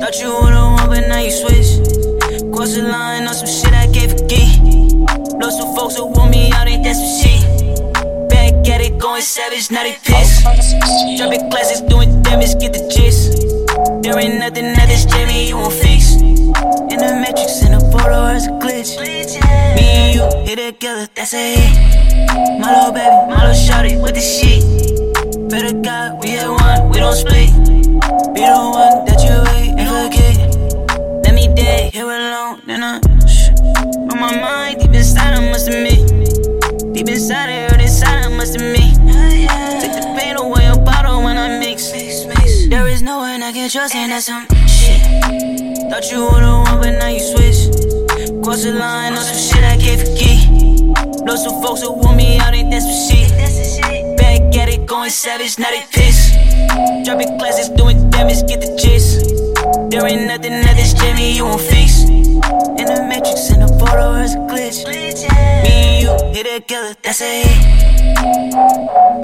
Thought you were the one, but now you switch. Cross the line on some shit I gave a key. Lost some folks who want me out, ain't that some shit? Back at it, going savage, now they pissed. Dropping classes, doing damage, get the gist. There ain't nothing that this Jamie you won't fix. In the matrix, in the photo, there's a glitch. Me and you, it together, that's a hit. My little baby, my little shorty, with the shit. Alone, then I. On my mind, deep inside, I must admit. Deep inside, I heard inside, I must admit. Take the pain away, a bottle when I mix. There is no one I can trust, and that's some shit. Thought you were the one, but now you switch. Cross the line on some shit I can't forget. Know some folks who want me out, ain't that some shit. Back at it, going savage, now they piss. Dropping classics, doing damage, get the gist. There ain't nothing that this Jamie you won't fix. Me and you hit it together, that's a hit.